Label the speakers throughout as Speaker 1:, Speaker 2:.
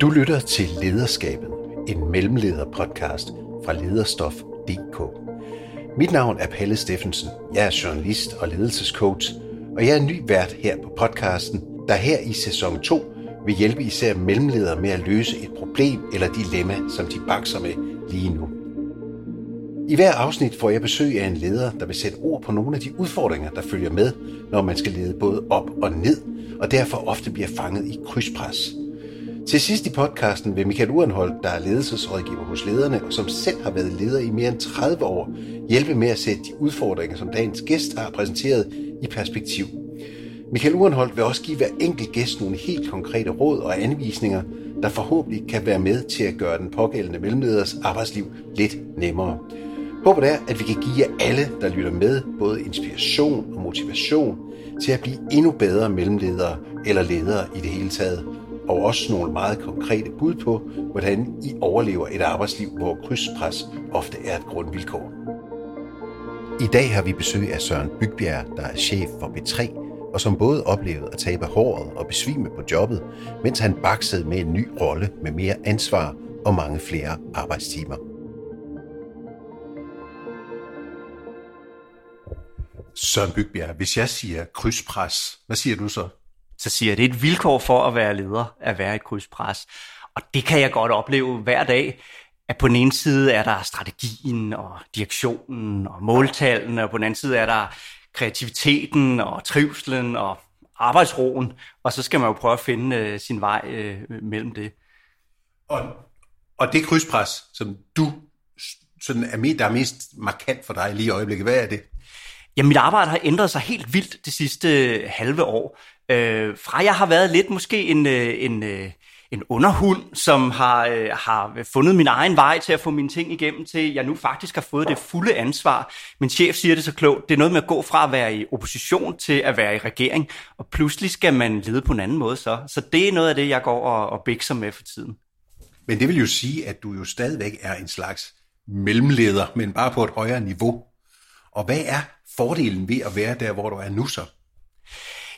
Speaker 1: Du lytter til Lederskabet, en mellemleder-podcast fra lederstof.dk. Mit navn er Palle Steffensen. Jeg er journalist og ledelsescoach, og jeg er ny vært her på podcasten, der her i sæson 2 vil hjælpe især mellemledere med at løse et problem eller dilemma, som de bakser med lige nu. I hver afsnit får jeg besøg af en leder, der vil sætte ord på nogle af de udfordringer, der følger med, når man skal lede både op og ned, og derfor ofte bliver fanget i krydspres. Til sidst i podcasten vil Michael Urenhold, der er ledelsesrådgiver hos lederne, og som selv har været leder i mere end 30 år, hjælpe med at sætte de udfordringer, som dagens gæst har præsenteret, i perspektiv. Michael Urenhold vil også give hver enkelt gæst nogle helt konkrete råd og anvisninger, der forhåbentlig kan være med til at gøre den pågældende mellemleders arbejdsliv lidt nemmere. Håbet er, at vi kan give jer alle, der lytter med, både inspiration og motivation til at blive endnu bedre mellemledere eller ledere i det hele taget, og også nogle meget konkrete bud på, hvordan I overlever et arbejdsliv, hvor krydspres ofte er et grundvilkår. I dag har vi besøg af Søren Bygbjerg, der er chef for B3, og som både oplevede at tabe håret og besvime på jobbet, mens han baksede med en ny rolle med mere ansvar og mange flere arbejdstimer. Søren Bygbjerg, hvis jeg siger krydspres, hvad siger du så?
Speaker 2: Så siger jeg, det er et vilkår for at være leder, at være et krydspres. Og det kan jeg godt opleve hver dag, at på den ene side er der strategien og direktionen og måltallene, og på den anden side er der kreativiteten og trivselen og arbejdsroen, og så skal man jo prøve at finde øh, sin vej øh, mellem det.
Speaker 1: Og, og det krydspres, som du sådan er, der er mest markant for dig lige i øjeblikket, hvad er det?
Speaker 2: Ja, mit arbejde har ændret sig helt vildt det sidste øh, halve år. Øh, fra jeg har været lidt måske en, øh, en, øh, en underhund, som har, øh, har fundet min egen vej til at få mine ting igennem, til jeg nu faktisk har fået det fulde ansvar. Min chef siger det så klogt, det er noget med at gå fra at være i opposition til at være i regering, og pludselig skal man lede på en anden måde så. Så det er noget af det, jeg går og, og bikser med for tiden.
Speaker 1: Men det vil jo sige, at du jo stadigvæk er en slags mellemleder, men bare på et højere niveau. Og hvad er fordelen ved at være der, hvor du er nu så?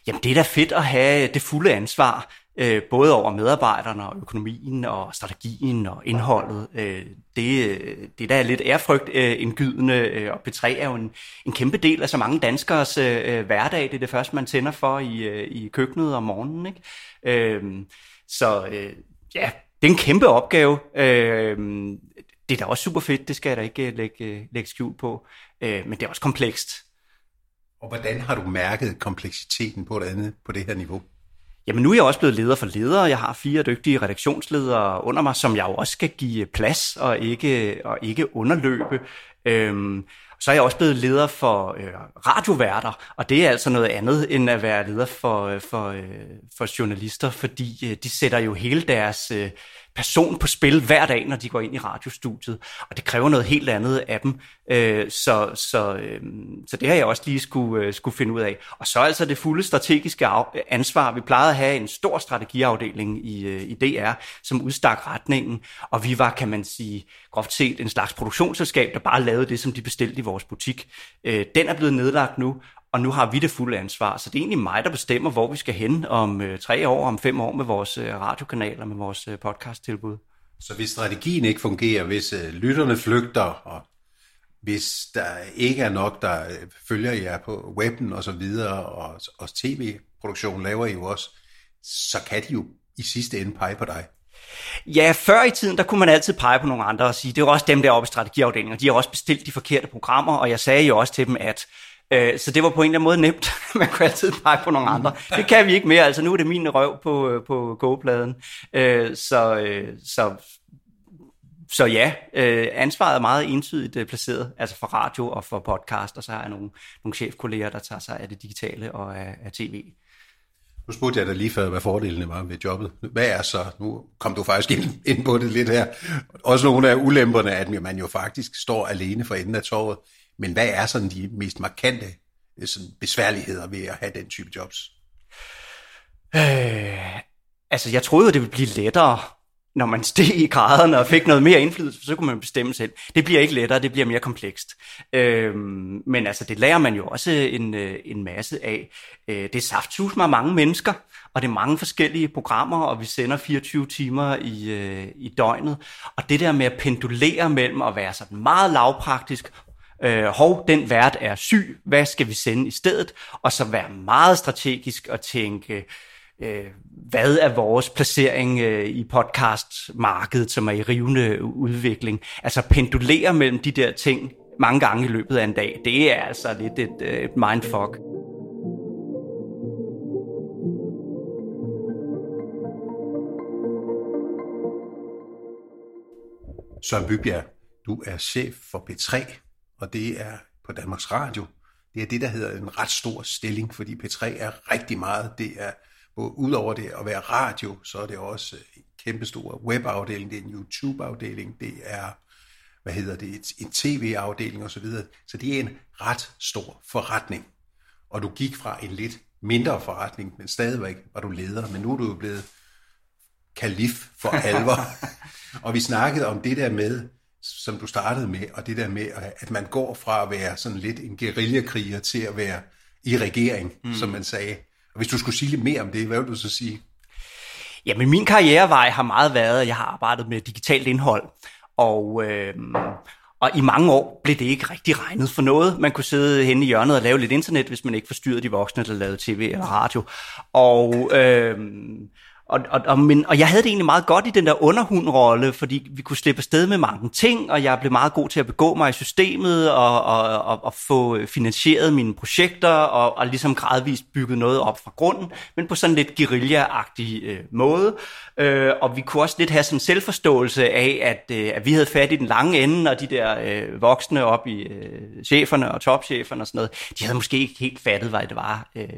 Speaker 2: Jamen det er da fedt at have det fulde ansvar, øh, både over medarbejderne og økonomien og strategien og indholdet. Øh, det, det der er lidt ærfrygt øh, indgydende, øh, og P3 er jo en, en kæmpe del af så mange danskers øh, øh, hverdag. Det er det første, man tænder for i, øh, i køkkenet om morgenen. Ikke? Øh, så øh, ja, det er en kæmpe opgave. Øh, det er da også super fedt, det skal jeg da ikke øh, lægge, lægge skjul på. Øh, men det er også komplekst.
Speaker 1: Og hvordan har du mærket kompleksiteten på det andet på det her niveau?
Speaker 2: Jamen nu er jeg også blevet leder for ledere. Jeg har fire dygtige redaktionsledere under mig, som jeg jo også skal give plads og ikke, og ikke underløbe. Øhm, så er jeg også blevet leder for øh, radioværter, og det er altså noget andet end at være leder for, øh, for, øh, for journalister, fordi øh, de sætter jo hele deres øh, person på spil hver dag, når de går ind i radiostudiet, og det kræver noget helt andet af dem. Øh, så, så, øh, så det har jeg også lige skulle, øh, skulle finde ud af. Og så altså det fulde strategiske ansvar. Vi plejede at have en stor strategiafdeling i, øh, i DR, som udstak retningen, og vi var, kan man sige, groft set en slags produktionsselskab, der bare lavede det, som de bestilte i vores butik. Øh, den er blevet nedlagt nu, og nu har vi det fulde ansvar. Så det er egentlig mig, der bestemmer, hvor vi skal hen om øh, tre år, om fem år med vores øh, radiokanaler, med vores øh, podcasttilbud.
Speaker 1: Så hvis strategien ikke fungerer, hvis øh, lytterne flygter, og hvis der ikke er nok, der følger jer på webben og så videre, og, og tv-produktion laver I jo også, så kan de jo i sidste ende pege på dig.
Speaker 2: Ja, før i tiden, der kunne man altid pege på nogle andre og sige, det er også dem der oppe i strategiafdelingen, og de har også bestilt de forkerte programmer, og jeg sagde jo også til dem, at Øh, så det var på en eller anden måde nemt. Man kunne altid pege på nogle andre. Det kan vi ikke mere. Altså nu er det min røv på, øh, på kogepladen. Øh, øh, så, så, så ja, øh, ansvaret er meget entydigt placeret, altså for radio og for podcast, og så har jeg nogle, nogle chefkolleger, der tager sig af det digitale og af, af tv.
Speaker 1: Nu spurgte jeg dig lige før, hvad fordelene var ved jobbet. Hvad er så, nu kom du faktisk ind, ind på det lidt her, også nogle af ulemperne, at man jo faktisk står alene for enden af torvet. Men hvad er sådan de mest markante øh, sådan besværligheder ved at have den type jobs?
Speaker 2: Øh, altså, jeg troede det ville blive lettere når man steg i graderne og fik noget mere indflydelse, så kunne man bestemme selv. Det bliver ikke lettere, det bliver mere komplekst. Øhm, men altså, det lærer man jo også en, øh, en masse af. Øh, det er safthus med mange mennesker, og det er mange forskellige programmer, og vi sender 24 timer i, øh, i døgnet. Og det der med at pendulere mellem at være sådan meget lavpraktisk, øh, hov, den vært er syg, hvad skal vi sende i stedet? Og så være meget strategisk og tænke, øh, hvad er vores placering øh, i podcastmarkedet, som er i rivende udvikling. Altså pendulere mellem de der ting mange gange i løbet af en dag, det er altså lidt et, øh, et mindfuck.
Speaker 1: Søren Bybjerg, du er chef for P3, og det er på Danmarks Radio. Det er det, der hedder en ret stor stilling, fordi P3 er rigtig meget. Det er udover det at være radio, så er det også en kæmpestor webafdeling, det er en YouTube-afdeling, det er, hvad hedder det, en tv-afdeling osv. Så det er en ret stor forretning. Og du gik fra en lidt mindre forretning, men stadigvæk var du leder, men nu er du jo blevet kalif for alvor. og vi snakkede om det der med, som du startede med, og det der med, at man går fra at være sådan lidt en guerillakriger til at være i regering, mm. som man sagde. Og hvis du skulle sige lidt mere om det, hvad vil du så sige?
Speaker 2: Jamen, min karrierevej har meget været, at jeg har arbejdet med digitalt indhold. Og, øh, og i mange år blev det ikke rigtig regnet for noget. Man kunne sidde henne i hjørnet og lave lidt internet, hvis man ikke forstyrrede de voksne, der lavede tv eller radio. Og... Øh, og, og, og, men, og jeg havde det egentlig meget godt i den der underhundrolle, fordi vi kunne slippe afsted med mange ting, og jeg blev meget god til at begå mig i systemet og, og, og, og få øh, finansieret mine projekter og, og ligesom gradvist bygget noget op fra grunden, men på sådan lidt guerilla-agtig øh, måde. Øh, og vi kunne også lidt have sådan en selvforståelse af, at, øh, at vi havde fat i den lange ende, og de der øh, voksne op i øh, cheferne og topcheferne og sådan noget, de havde måske ikke helt fattet, hvad det var, øh,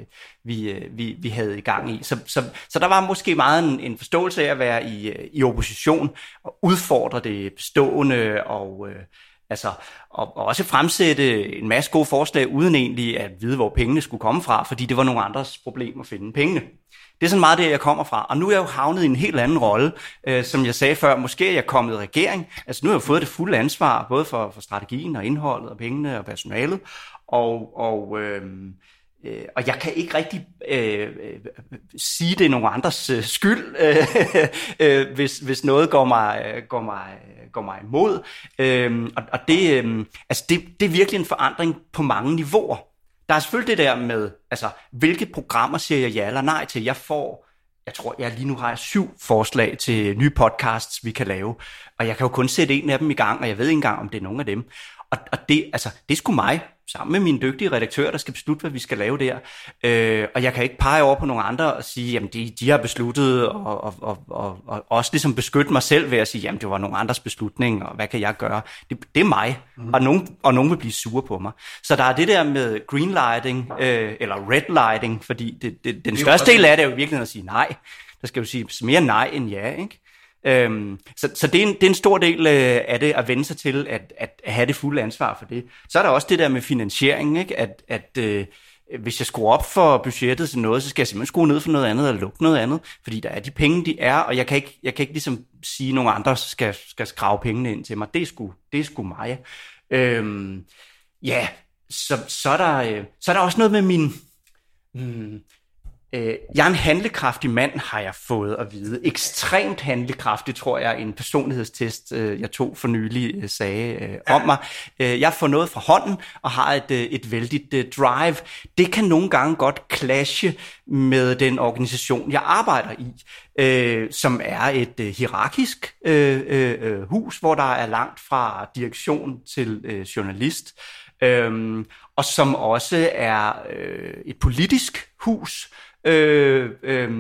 Speaker 2: vi, øh, vi, vi havde i gang i. Så, så, så der var måske meget en, en forståelse af at være i, øh, i opposition og udfordre det bestående og... Øh, Altså, og, og også fremsætte en masse gode forslag, uden egentlig at vide, hvor pengene skulle komme fra, fordi det var nogle andres problem at finde pengene. Det er sådan meget det, jeg kommer fra. Og nu er jeg jo havnet i en helt anden rolle. Øh, som jeg sagde før, måske er jeg kommet i regering. Altså nu har jeg fået det fulde ansvar, både for, for strategien og indholdet og pengene og personalet. Og, og øh, Øh, og jeg kan ikke rigtig øh, øh, sige, det er nogen andres øh, skyld, øh, øh, hvis, hvis noget går mig, øh, går mig, øh, går mig imod. Øh, og og det, øh, altså det, det er virkelig en forandring på mange niveauer. Der er selvfølgelig det der med, altså, hvilke programmer siger jeg ja eller nej til. Jeg får, jeg tror, jeg lige nu har jeg syv forslag til nye podcasts, vi kan lave. Og jeg kan jo kun sætte en af dem i gang, og jeg ved ikke engang, om det er nogen af dem. Og, og det, altså, det er sgu mig, sammen med min dygtige redaktør, der skal beslutte, hvad vi skal lave der. Øh, og jeg kan ikke pege over på nogle andre og sige, jamen de, de har besluttet, og, og, og, og, og også ligesom beskytte mig selv ved at sige, jamen det var nogle andres beslutning, og hvad kan jeg gøre? Det, det er mig, mm. og, nogen, og nogen vil blive sure på mig. Så der er det der med greenlighting, øh, eller redlighting, fordi det, det, den største del af det er jo virkelig at sige nej. Der skal jo sige mere nej end ja, ikke? Øhm, så så det, er en, det er en stor del øh, af det at vende sig til at, at have det fulde ansvar for det. Så er der også det der med finansiering, ikke? at, at øh, hvis jeg skruer op for budgettet til noget, så skal jeg simpelthen skrue ned for noget andet eller lukke noget andet, fordi der er de penge, de er, og jeg kan ikke, jeg kan ikke ligesom sige, at nogle andre skal, skal skrave pengene ind til mig. Det er sgu, det er sgu mig. Øhm, ja, så, så, er der, øh, så er der også noget med min... Hmm, Øh, jeg er en handlekraftig mand, har jeg fået at vide. Ekstremt handlekraftig, tror jeg, en personlighedstest, øh, jeg tog for nylig, øh, sagde øh, om mig. Øh, jeg får noget fra hånden og har et, øh, et vældigt øh, drive. Det kan nogle gange godt clashe med den organisation, jeg arbejder i, øh, som er et øh, hierarkisk øh, øh, hus, hvor der er langt fra direktion til øh, journalist. Øhm, og som også er øh, et politisk hus, øh, øh,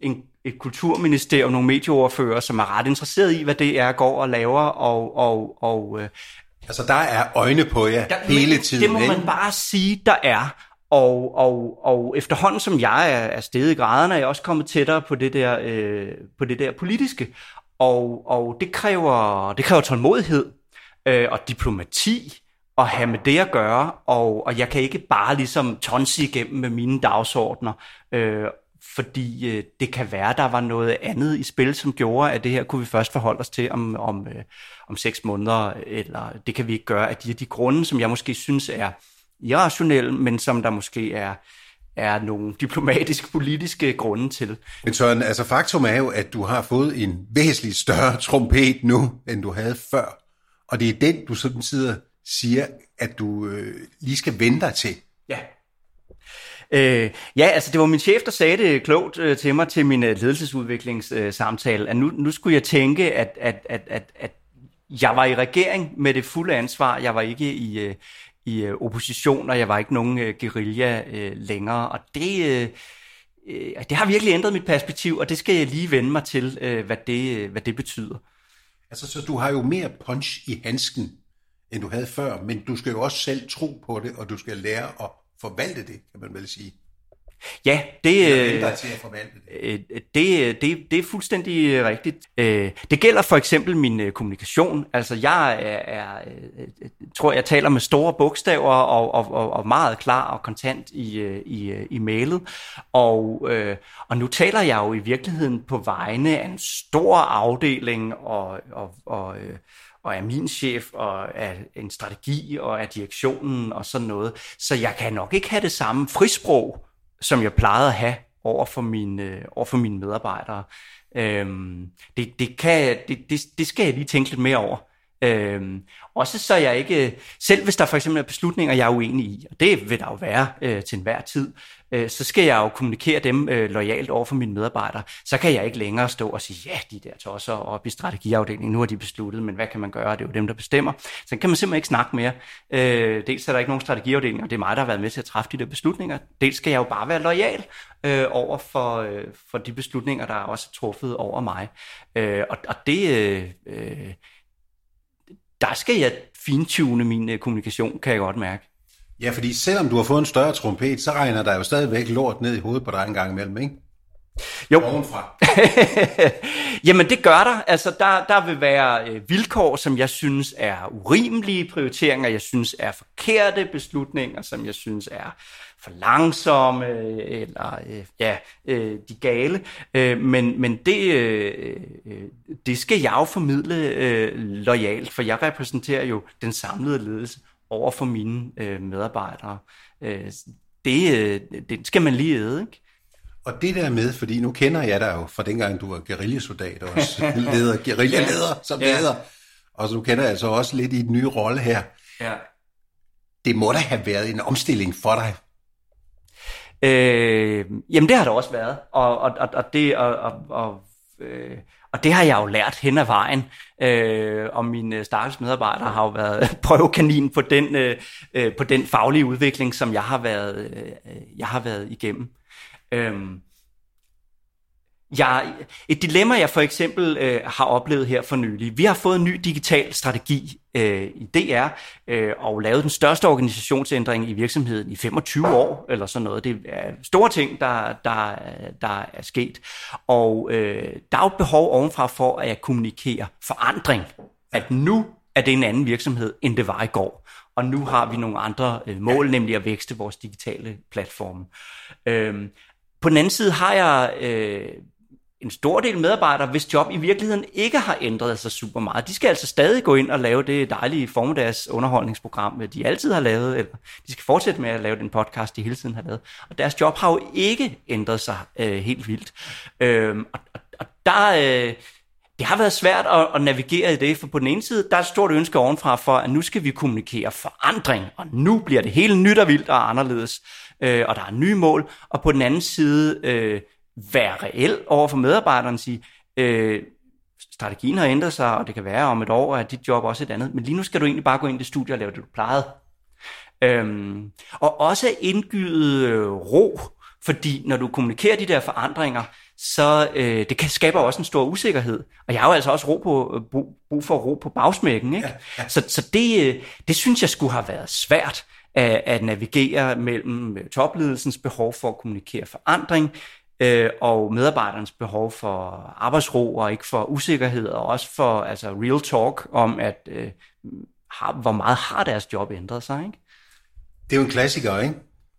Speaker 2: en, et kulturministerium, nogle medieoverfører, som er ret interesseret i, hvad det er, går og laver, og, og, og øh,
Speaker 1: Altså, der er øjne på jer der, hele tiden.
Speaker 2: Det må man bare sige, der er. Og, og, og efterhånden som jeg er, er steget i graderne, er jeg også kommet tættere på det der, øh, på det der politiske. Og, og det, kræver, det kræver tålmodighed øh, og diplomati at have med det at gøre, og, og jeg kan ikke bare ligesom tonse igennem med mine dagsordner, øh, fordi øh, det kan være, der var noget andet i spil, som gjorde, at det her kunne vi først forholde os til om, om, øh, om seks måneder, eller det kan vi ikke gøre af de, de grunde, som jeg måske synes er irrationelle, men som der måske er, er nogle diplomatiske-politiske grunde til.
Speaker 1: Men Søren, altså faktum er jo, at du har fået en væsentligt større trompet nu, end du havde før. Og det er den, du sådan sidder siger, at du øh, lige skal vente dig til.
Speaker 2: Ja. Øh, ja, altså det var min chef, der sagde det klogt øh, til mig til min øh, ledelsesudviklingssamtale, øh, at nu, nu skulle jeg tænke, at, at, at, at, at jeg var i regering med det fulde ansvar. Jeg var ikke i, øh, i øh, opposition, og jeg var ikke nogen øh, guerilla øh, længere. Og det, øh, øh, det har virkelig ændret mit perspektiv, og det skal jeg lige vende mig til, øh, hvad, det, øh, hvad det betyder.
Speaker 1: Altså, så du har jo mere punch i handsken, end du havde før, men du skal jo også selv tro på det, og du skal lære at forvalte det, kan man vel sige.
Speaker 2: Ja, det,
Speaker 1: øh, til at det.
Speaker 2: Øh, det, det, det er fuldstændig rigtigt. Øh, det gælder for eksempel min kommunikation. Altså jeg er, tror, jeg taler med store bogstaver og, og, og, og meget klar og kontant i, i, i mailet. Og, og nu taler jeg jo i virkeligheden på vegne af en stor afdeling og, og, og og er min chef, og er en strategi, og er direktionen, og sådan noget. Så jeg kan nok ikke have det samme frisprog, som jeg plejede at have over for mine, øh, over for mine medarbejdere. Øhm, det, det, kan, det, det, det skal jeg lige tænke lidt mere over. Øhm, også så jeg ikke, selv hvis der for eksempel er beslutninger, jeg er uenig i, og det vil der jo være øh, til enhver tid, øh, så skal jeg jo kommunikere dem øh, lojalt over for mine medarbejdere. Så kan jeg ikke længere stå og sige, ja, de der tosser op i strategiafdelingen, nu har de besluttet, men hvad kan man gøre? Det er jo dem, der bestemmer. Så kan man simpelthen ikke snakke mere. Øh, dels er der ikke nogen strategiafdeling, og det er mig, der har været med til at træffe de der beslutninger. Dels skal jeg jo bare være lojal øh, over for, øh, for de beslutninger, der er også truffet over mig. Øh, og, og det... Øh, øh, der skal jeg fintune min øh, kommunikation, kan jeg godt mærke.
Speaker 1: Ja, fordi selvom du har fået en større trompet, så regner der jo stadigvæk lort ned i hovedet på dig en gang imellem, ikke?
Speaker 2: Jo. Ovenfra. Jamen det gør der. Altså der, der vil være øh, vilkår, som jeg synes er urimelige prioriteringer, jeg synes er forkerte beslutninger, som jeg synes er for langsomme, eller øh, ja, øh, de gale. Øh, men men det, øh, øh, det skal jeg jo formidle øh, lojalt, for jeg repræsenterer jo den samlede ledelse over for mine øh, medarbejdere. Øh, det, øh, det skal man lige æde, ikke?
Speaker 1: Og det der med, fordi nu kender jeg dig jo fra dengang, du var guerillasoldat også, leder, guerillaleder som ja. leder, og så nu kender jeg altså også lidt i den nye rolle her. Ja. Det må da have været en omstilling for dig,
Speaker 2: Øh, jamen det har det også været, og, og, og, og det og, og, og, øh, og det har jeg jo lært hen ad vejen, øh, og mine øh, stakkels medarbejdere har jo været prøvekanin på den, øh, øh, på den faglige udvikling, som jeg har været, øh, øh jeg har været igennem. Øh, jeg, et dilemma, jeg for eksempel øh, har oplevet her for nylig. Vi har fået en ny digital strategi øh, i DR øh, og lavet den største organisationsændring i virksomheden i 25 år, eller sådan noget. Det er store ting, der, der, der er sket. Og øh, der er jo behov ovenfra for at kommunikere forandring. At nu er det en anden virksomhed, end det var i går. Og nu har vi nogle andre øh, mål, nemlig at vækste vores digitale platforme. Øh, på den anden side har jeg øh, en stor del medarbejdere, hvis job i virkeligheden ikke har ændret sig super meget. De skal altså stadig gå ind og lave det dejlige formiddags underholdningsprogram, de altid har lavet, eller de skal fortsætte med at lave den podcast, de hele tiden har lavet. Og deres job har jo ikke ændret sig øh, helt vildt. Øh, og, og, og der, øh, det har været svært at, at navigere i det, for på den ene side, der er et stort ønske ovenfra for, at nu skal vi kommunikere forandring, og nu bliver det hele nyt og vildt og anderledes, øh, og der er nye mål, og på den anden side... Øh, være reel over for medarbejderen og sige, øh, strategien har ændret sig, og det kan være om et år, at dit job også et andet. Men lige nu skal du egentlig bare gå ind i det studie og lave det, du plejede. Øhm, og også indgyde øh, ro, fordi når du kommunikerer de der forandringer, så øh, det kan skabe også en stor usikkerhed. Og jeg har jo altså også ro på, brug, brug for ro på bagsmækken. Ikke? Ja, ja. Så, så det, øh, det synes jeg skulle have været svært at, at navigere mellem topledelsens behov for at kommunikere forandring, øh, og medarbejderens behov for arbejdsro og ikke for usikkerhed, og også for altså real talk om, at øh, har, hvor meget har deres job ændret sig. Ikke?
Speaker 1: Det er jo en klassiker, ikke?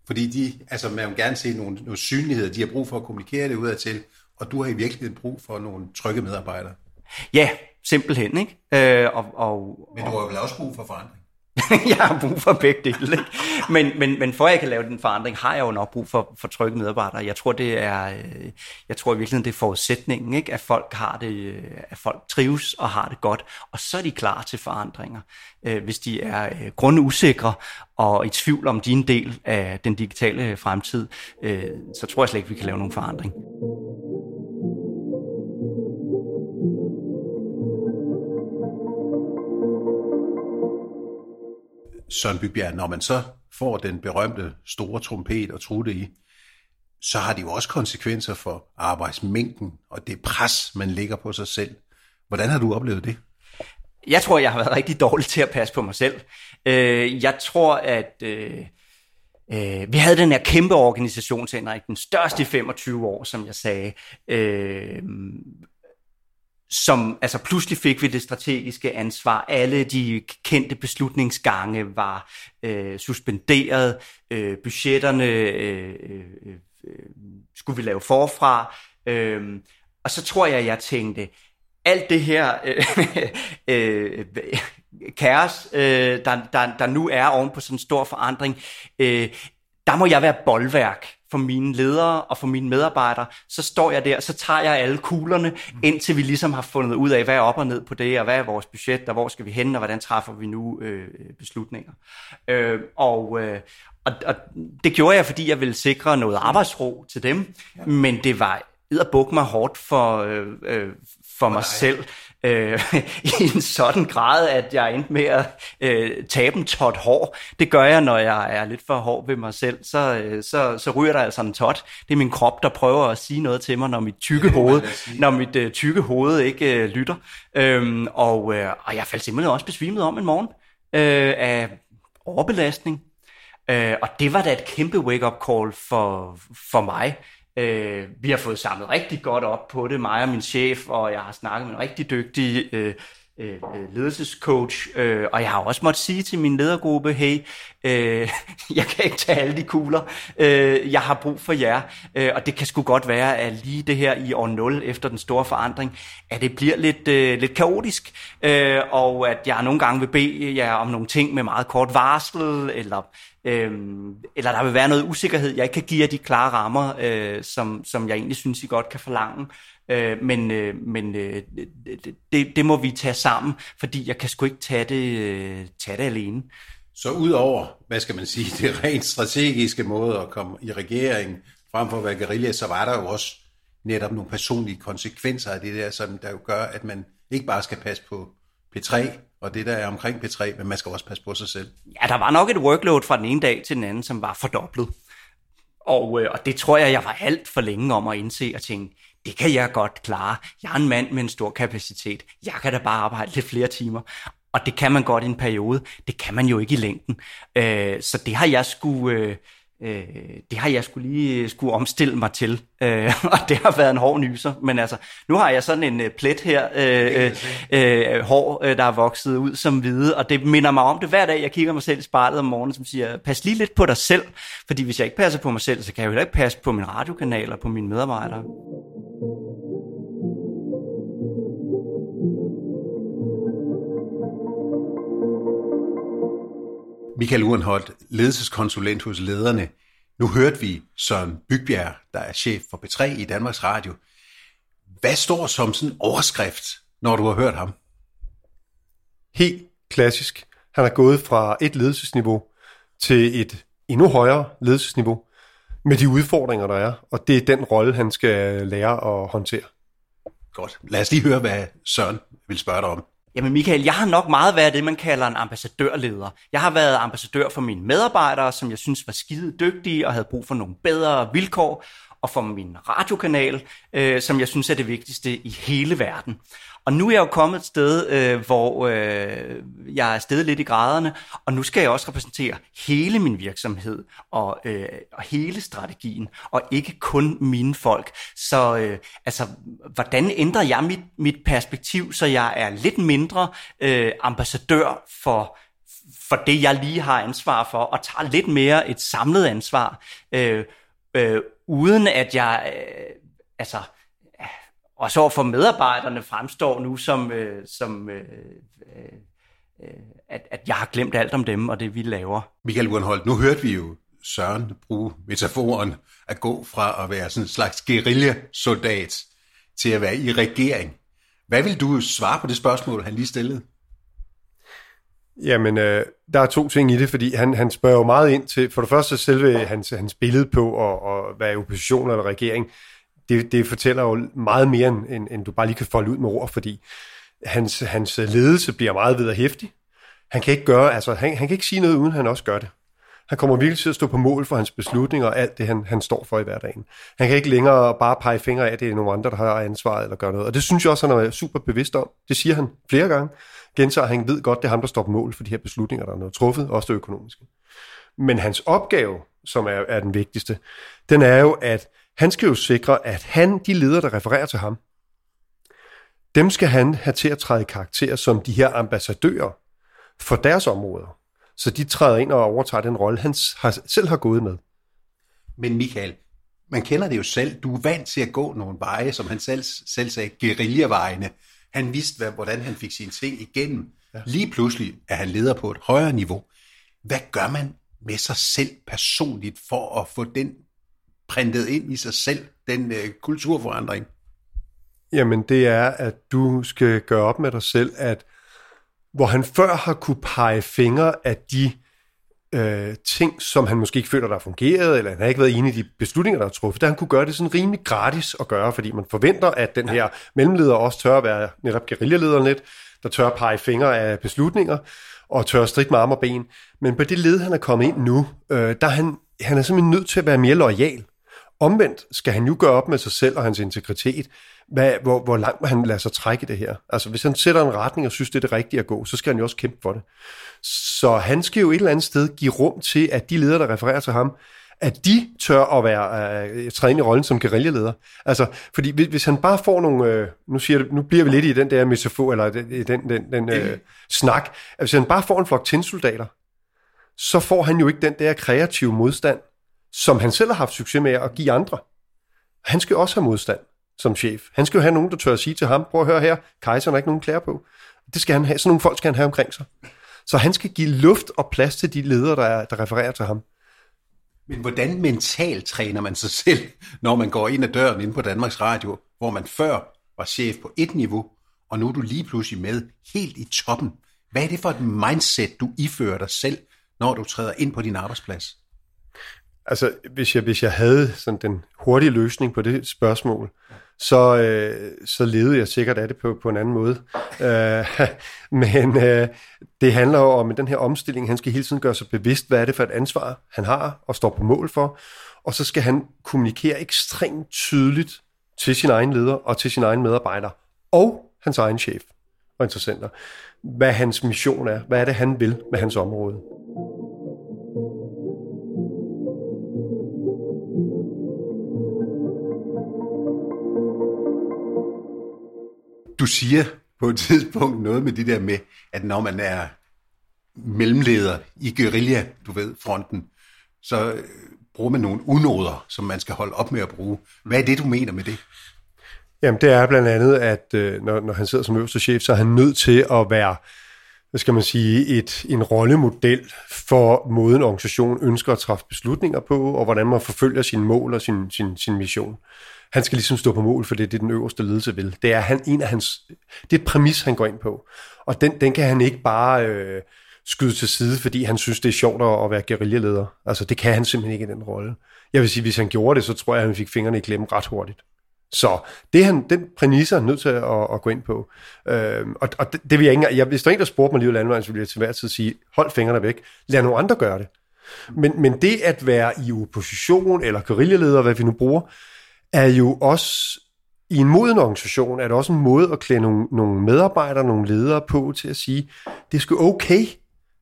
Speaker 1: Fordi de, altså man vil gerne se nogle, nogle synligheder, de har brug for at kommunikere det udadtil, og du har i virkeligheden brug for nogle trygge medarbejdere.
Speaker 2: Ja, simpelthen, ikke? Øh, og,
Speaker 1: og, Men du har vel også brug for forandring?
Speaker 2: jeg har brug for begge dele. Ikke? Men, men, men for at jeg kan lave den forandring, har jeg jo nok brug for, for trygge medarbejdere. Jeg tror, det er, øh, jeg tror i virkeligheden, det er forudsætningen, ikke? at folk har det, øh, at folk trives og har det godt, og så er de klar til forandringer. Øh, hvis de er grundusikre og i tvivl om din del af den digitale fremtid, så tror jeg slet ikke, vi kan lave nogen forandring.
Speaker 1: Søren Bybjerg, når man så får den berømte store trompet og trutte i, så har det jo også konsekvenser for arbejdsmængden og det pres, man lægger på sig selv. Hvordan har du oplevet det?
Speaker 2: Jeg tror, jeg har været rigtig dårlig til at passe på mig selv. Øh, jeg tror, at øh, øh, vi havde den her kæmpe organisationsændring, den største i 25 år, som jeg sagde som, altså pludselig fik vi det strategiske ansvar. Alle de kendte beslutningsgange var øh, suspenderet. Øh, budgetterne øh, øh, øh, skulle vi lave forfra. Øh, og så tror jeg, jeg tænkte, alt det her øh, øh, kaos, øh, der, der, der nu er oven på sådan en stor forandring, øh, der må jeg være boldværk for mine ledere og for mine medarbejdere, så står jeg der, så tager jeg alle kuglerne, indtil vi ligesom har fundet ud af, hvad er op og ned på det, og hvad er vores budget, og hvor skal vi hen, og hvordan træffer vi nu øh, beslutninger. Øh, og, øh, og, og det gjorde jeg, fordi jeg ville sikre noget arbejdsro til dem, men det var edderbuk mig hårdt for, øh, øh, for mig selv øh, i en sådan grad, at jeg endte med at øh, tabe en tot hår. Det gør jeg, når jeg er lidt for hård ved mig selv. Så, øh, så, så ryger der altså en tot. Det er min krop, der prøver at sige noget til mig, når mit tykke hoved, når mit øh, tykke hoved ikke øh, lytter. Øhm, og, øh, og jeg faldt simpelthen også besvimet om en morgen øh, af overbelastning. Øh, og det var da et kæmpe wake-up call for, for mig. Øh, vi har fået samlet rigtig godt op på det, mig og min chef, og jeg har snakket med en rigtig dygtig øh, øh, øh ledelsescoach, øh, og jeg har også måttet sige til min ledergruppe, hey, øh, jeg kan ikke tage alle de kugler, øh, jeg har brug for jer, øh, og det kan sgu godt være, at lige det her i år 0 efter den store forandring, at det bliver lidt, øh, lidt kaotisk, øh, og at jeg nogle gange vil bede jer om nogle ting med meget kort varsel, eller Øhm, eller der vil være noget usikkerhed. Jeg ikke kan give jer de klare rammer, øh, som, som jeg egentlig synes, I godt kan forlange. Øh, men øh, men øh, det, det må vi tage sammen, fordi jeg kan sgu ikke tage det, øh, tage det alene.
Speaker 1: Så udover, hvad skal man sige, det rent strategiske måde at komme i regering frem for at være guerilla, så var der jo også netop nogle personlige konsekvenser af det der, som der jo gør, at man ikke bare skal passe på P3 og det der er omkring P3, men man skal også passe på sig selv.
Speaker 2: Ja, der var nok et workload fra den ene dag til den anden, som var fordoblet. Og, øh, og det tror jeg, jeg var alt for længe om at indse og tænke, det kan jeg godt klare. Jeg er en mand med en stor kapacitet. Jeg kan da bare arbejde lidt flere timer. Og det kan man godt i en periode. Det kan man jo ikke i længden. Øh, så det har jeg skulle... Øh, øh, det har jeg skulle lige skulle omstille mig til, øh, og det har været en hård nyser, men altså, nu har jeg sådan en øh, plet her, øh, øh, øh, hår, øh, der er vokset ud som hvide, og det minder mig om det hver dag, jeg kigger mig selv i spejlet om morgenen, som siger, pas lige lidt på dig selv, fordi hvis jeg ikke passer på mig selv, så kan jeg jo heller ikke passe på min radiokanal og på mine medarbejdere.
Speaker 1: Michael Urenholdt, ledelseskonsulent hos lederne. Nu hørte vi Søren Bygbjerg, der er chef for P3 i Danmarks Radio. Hvad står som sådan en overskrift, når du har hørt ham?
Speaker 3: Helt klassisk. Han er gået fra et ledelsesniveau til et endnu højere ledelsesniveau med de udfordringer, der er, og det er den rolle, han skal lære at håndtere.
Speaker 1: Godt. Lad os lige høre, hvad Søren vil spørge dig om.
Speaker 2: Jamen Michael, jeg har nok meget været det, man kalder en ambassadørleder. Jeg har været ambassadør for mine medarbejdere, som jeg synes var skide dygtige og havde brug for nogle bedre vilkår, og for min radiokanal, øh, som jeg synes er det vigtigste i hele verden. Og nu er jeg jo kommet et sted, øh, hvor øh, jeg er stedet lidt i graderne, og nu skal jeg også repræsentere hele min virksomhed og, øh, og hele strategien, og ikke kun mine folk. Så øh, altså, hvordan ændrer jeg mit, mit perspektiv, så jeg er lidt mindre øh, ambassadør for for det, jeg lige har ansvar for, og tager lidt mere et samlet ansvar, øh, øh, uden at jeg, øh, altså, og så for medarbejderne fremstår nu som, øh, som øh, øh, at, at jeg har glemt alt om dem og det, vi laver.
Speaker 1: Michael Wernholdt, nu hørte vi jo Søren bruge metaforen at gå fra at være sådan en slags guerilla-soldat til at være i regering. Hvad vil du svare på det spørgsmål, han lige stillede?
Speaker 3: Jamen, øh, der er to ting i det, fordi han, han spørger jo meget ind til, for det første selve hans, hans billede på at, at være i opposition eller regering, det, det fortæller jo meget mere, end, end du bare lige kan folde ud med ord, fordi hans, hans ledelse bliver meget ved hæftig. Han kan ikke gøre, altså han, han kan ikke sige noget, uden han også gør det. Han kommer virkelig til at stå på mål for hans beslutninger og alt det, han, han står for i hverdagen. Han kan ikke længere bare pege fingre af, at det er nogle andre, der har ansvaret eller gør noget. Og det synes jeg også, han er super bevidst om. Det siger han flere gange. Gentager, han ved godt, det er ham, der står på mål for de her beslutninger, der er noget truffet, også det økonomiske. Men hans opgave, som er, er den vigtigste, den er jo, at han skal jo sikre, at han, de ledere, der refererer til ham, dem skal han have til at træde karakter som de her ambassadører for deres områder. Så de træder ind og overtager den rolle, han har, selv har gået med.
Speaker 1: Men Michael, man kender det jo selv. Du er vant til at gå nogle veje, som han selv, selv sagde, guerilla-vejene. Han vidste, hvad, hvordan han fik sine ting igennem. Ja. Lige pludselig er han leder på et højere niveau. Hvad gør man med sig selv personligt for at få den printet ind i sig selv, den øh, kulturforandring?
Speaker 3: Jamen, det er, at du skal gøre op med dig selv, at hvor han før har kunne pege fingre af de øh, ting, som han måske ikke føler, der har fungeret, eller han har ikke været enig i de beslutninger, der er truffet, der han kunne gøre det sådan rimelig gratis at gøre, fordi man forventer, at den her mellemleder også tør at være netop guerillalederen lidt, der tør at pege fingre af beslutninger, og tør at stride med arm og ben. Men på det led, han er kommet ind nu, øh, der er han, han er simpelthen nødt til at være mere lojal. Omvendt skal han jo gøre op med sig selv og hans integritet, hvad, hvor, hvor langt han lader sig trække det her. Altså hvis han sætter en retning og synes, det er det rigtige at gå, så skal han jo også kæmpe for det. Så han skal jo et eller andet sted give rum til, at de ledere, der refererer til ham, at de tør at være øh, træne i rollen som guerillaleder. Altså, fordi hvis, hvis han bare får nogle, øh, nu, siger det, nu bliver vi lidt i den der metafor, eller den, den, den, den øh, snak, at hvis han bare får en flok tinsoldater, så får han jo ikke den der kreative modstand, som han selv har haft succes med at give andre. Han skal også have modstand som chef. Han skal jo have nogen, der tør at sige til ham, prøv at høre her, kejseren har ikke nogen klæder på. Det skal han have. Sådan nogle folk skal han have omkring sig. Så han skal give luft og plads til de ledere, der, er, der refererer til ham.
Speaker 1: Men hvordan mentalt træner man sig selv, når man går ind ad døren ind på Danmarks Radio, hvor man før var chef på et niveau, og nu er du lige pludselig med helt i toppen. Hvad er det for et mindset, du ifører dig selv, når du træder ind på din arbejdsplads?
Speaker 3: Altså, hvis jeg, hvis jeg havde sådan den hurtige løsning på det spørgsmål, så, øh, så levede jeg sikkert af det på, på en anden måde. Øh, men øh, det handler jo om den her omstilling. Han skal hele tiden gøre sig bevidst, hvad er det for et ansvar, han har og står på mål for. Og så skal han kommunikere ekstremt tydeligt til sin egen leder og til sin egen medarbejder og hans egen chef og interessenter, hvad hans mission er, hvad er det, han vil med hans område.
Speaker 1: Du siger på et tidspunkt noget med det der med, at når man er mellemleder i guerilla, du ved, fronten, så øh, bruger man nogle unoder, som man skal holde op med at bruge. Hvad er det, du mener med det?
Speaker 3: Jamen, det er blandt andet, at øh, når, når han sidder som øverste chef, så er han nødt til at være, hvad skal man sige, et, en rollemodel for måden organisationen ønsker at træffe beslutninger på, og hvordan man forfølger sine mål og sin, sin, sin mission han skal ligesom stå på mål for det, det er den øverste ledelse vil. Det er han, en af hans, det er et præmis, han går ind på. Og den, den kan han ikke bare øh, skyde til side, fordi han synes, det er sjovt at være guerillaleder. Altså, det kan han simpelthen ikke i den rolle. Jeg vil sige, hvis han gjorde det, så tror jeg, at han fik fingrene i klemme ret hurtigt. Så det han, den præmis er han nødt til at, at gå ind på. Øhm, og, og det, det vil jeg ikke jeg, Hvis der er en, der spurgte mig lige landvejen, så ville jeg til hver tid sige, hold fingrene væk. Lad nogle andre gøre det. Men, men det at være i opposition eller guerillaleder, hvad vi nu bruger, er jo også i en moden organisation, er det også en måde at klæde nogle, nogle medarbejdere, nogle ledere på til at sige, det er sgu okay,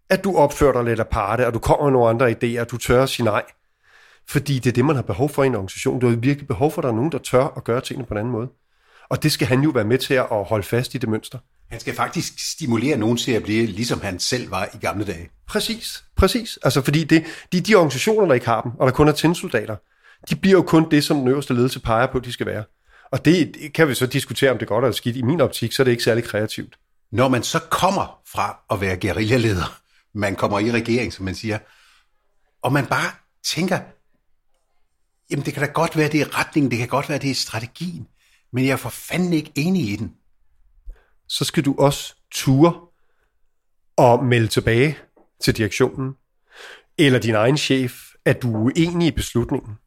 Speaker 3: at du opfører dig lidt aparte, og du kommer med nogle andre idéer, og du tør at sige nej. Fordi det er det, man har behov for i en organisation. Du har virkelig behov for, at der er nogen, der tør at gøre tingene på en anden måde. Og det skal han jo være med til at holde fast i det mønster.
Speaker 1: Han skal faktisk stimulere nogen til at blive, ligesom han selv var i gamle dage.
Speaker 3: Præcis, præcis. Altså fordi det, de, de organisationer, der ikke har dem, og der kun er tændsoldater, de bliver jo kun det, som den øverste ledelse peger på, de skal være. Og det, det kan vi så diskutere, om det er godt eller skidt. I min optik, så er det ikke særlig kreativt.
Speaker 1: Når man så kommer fra at være guerillaleder, man kommer i regering, som man siger, og man bare tænker, jamen det kan da godt være, det er retningen, det kan godt være, det er strategien, men jeg er for fanden ikke enig i den.
Speaker 3: Så skal du også ture og melde tilbage til direktionen, eller din egen chef, at du er uenig i beslutningen.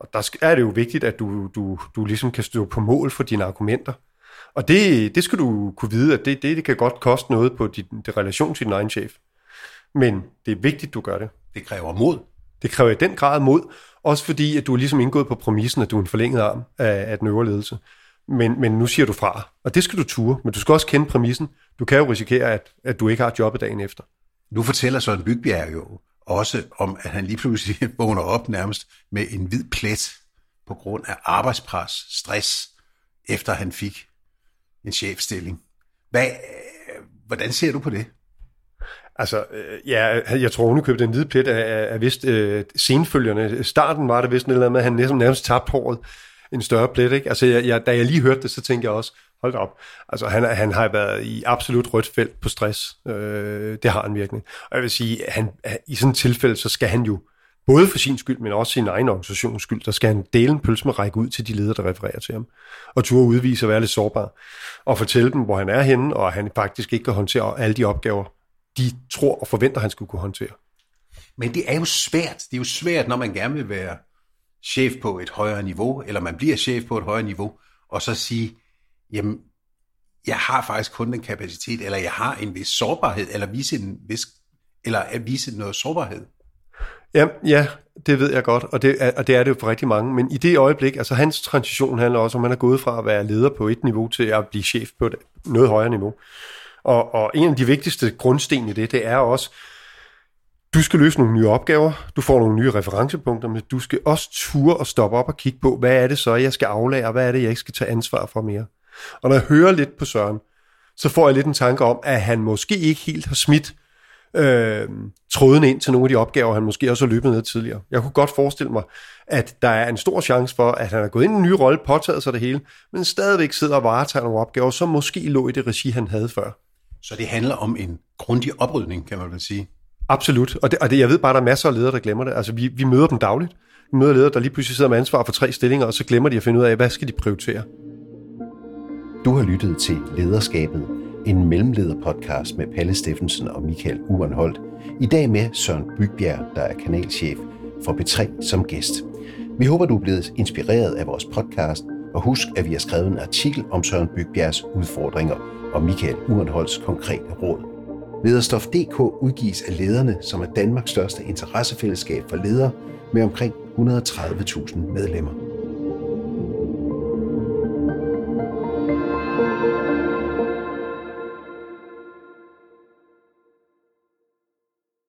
Speaker 3: Og der er det jo vigtigt, at du, du, du ligesom kan stå på mål for dine argumenter. Og det, det skal du kunne vide, at det, det, det kan godt koste noget på din det relation til din egen chef. Men det er vigtigt, du gør det.
Speaker 1: Det kræver mod.
Speaker 3: Det kræver i den grad mod, også fordi, at du er ligesom indgået på præmissen, at du er en forlænget arm af, af den øvre ledelse. Men, men nu siger du fra, og det skal du ture. Men du skal også kende præmissen. Du kan jo risikere, at, at du ikke har jobbet dagen efter.
Speaker 1: Nu fortæller Søren Bygbjerg jo også om, at han lige pludselig vågner op nærmest med en hvid plet på grund af arbejdspres, stress, efter han fik en chefstilling. Hvad, øh, hvordan ser du på det?
Speaker 3: Altså, øh, ja, jeg tror, hun købte en hvid plet af, af vist øh, senfølgerne. Starten var det vist noget med, at han næsten nærmest tabte håret. En større plet, ikke? Altså, jeg, jeg, da jeg lige hørte det, så tænkte jeg også, hold op. Altså, han, han har været i absolut rødt felt på stress. Øh, det har en virkning. Og jeg vil sige, han, i sådan et tilfælde, så skal han jo, både for sin skyld, men også sin egen organisations skyld, der skal han dele en pølse med række ud til de ledere, der refererer til ham. Og turde udvise at være lidt sårbar. Og fortælle dem, hvor han er henne, og at han faktisk ikke kan håndtere alle de opgaver, de tror og forventer, han skulle kunne håndtere.
Speaker 1: Men det er jo svært. Det er jo svært, når man gerne vil være chef på et højere niveau, eller man bliver chef på et højere niveau, og så sige, jamen, jeg har faktisk kun den kapacitet, eller jeg har en vis sårbarhed, eller vise en vis, eller at vise noget sårbarhed.
Speaker 3: Ja, ja, det ved jeg godt, og det, er, og det er det jo for rigtig mange. Men i det øjeblik, altså hans transition handler også om, at han er gået fra at være leder på et niveau til at blive chef på et noget højere niveau. Og, og en af de vigtigste grundsten i det, det er også, du skal løse nogle nye opgaver, du får nogle nye referencepunkter, men du skal også ture og stoppe op og kigge på, hvad er det så, jeg skal aflære, hvad er det, jeg ikke skal tage ansvar for mere. Og når jeg hører lidt på Søren, så får jeg lidt en tanke om, at han måske ikke helt har smidt øh, tråden ind til nogle af de opgaver, han måske også har løbet ned tidligere. Jeg kunne godt forestille mig, at der er en stor chance for, at han har gået ind i en ny rolle, påtaget sig det hele, men stadigvæk sidder og varetager nogle opgaver, som måske lå i det regi, han havde før.
Speaker 1: Så det handler om en grundig oprydning, kan man vel sige.
Speaker 3: Absolut, og, det, og det, jeg ved bare, at der er masser af ledere, der glemmer det. Altså, vi, vi møder dem dagligt. Vi møder ledere, der lige pludselig sidder med ansvar for tre stillinger, og så glemmer de at finde ud af, hvad skal de prioritere.
Speaker 1: Du har lyttet til Lederskabet, en mellemlederpodcast med Palle Steffensen og Michael Urenholdt. I dag med Søren Bygbjerg, der er kanalchef for B3 som gæst. Vi håber, du er blevet inspireret af vores podcast, og husk, at vi har skrevet en artikel om Søren Bygbjergs udfordringer og Michael Urenholds konkrete råd. Lederstof.dk udgives af lederne, som er Danmarks største interessefællesskab for ledere med omkring 130.000 medlemmer.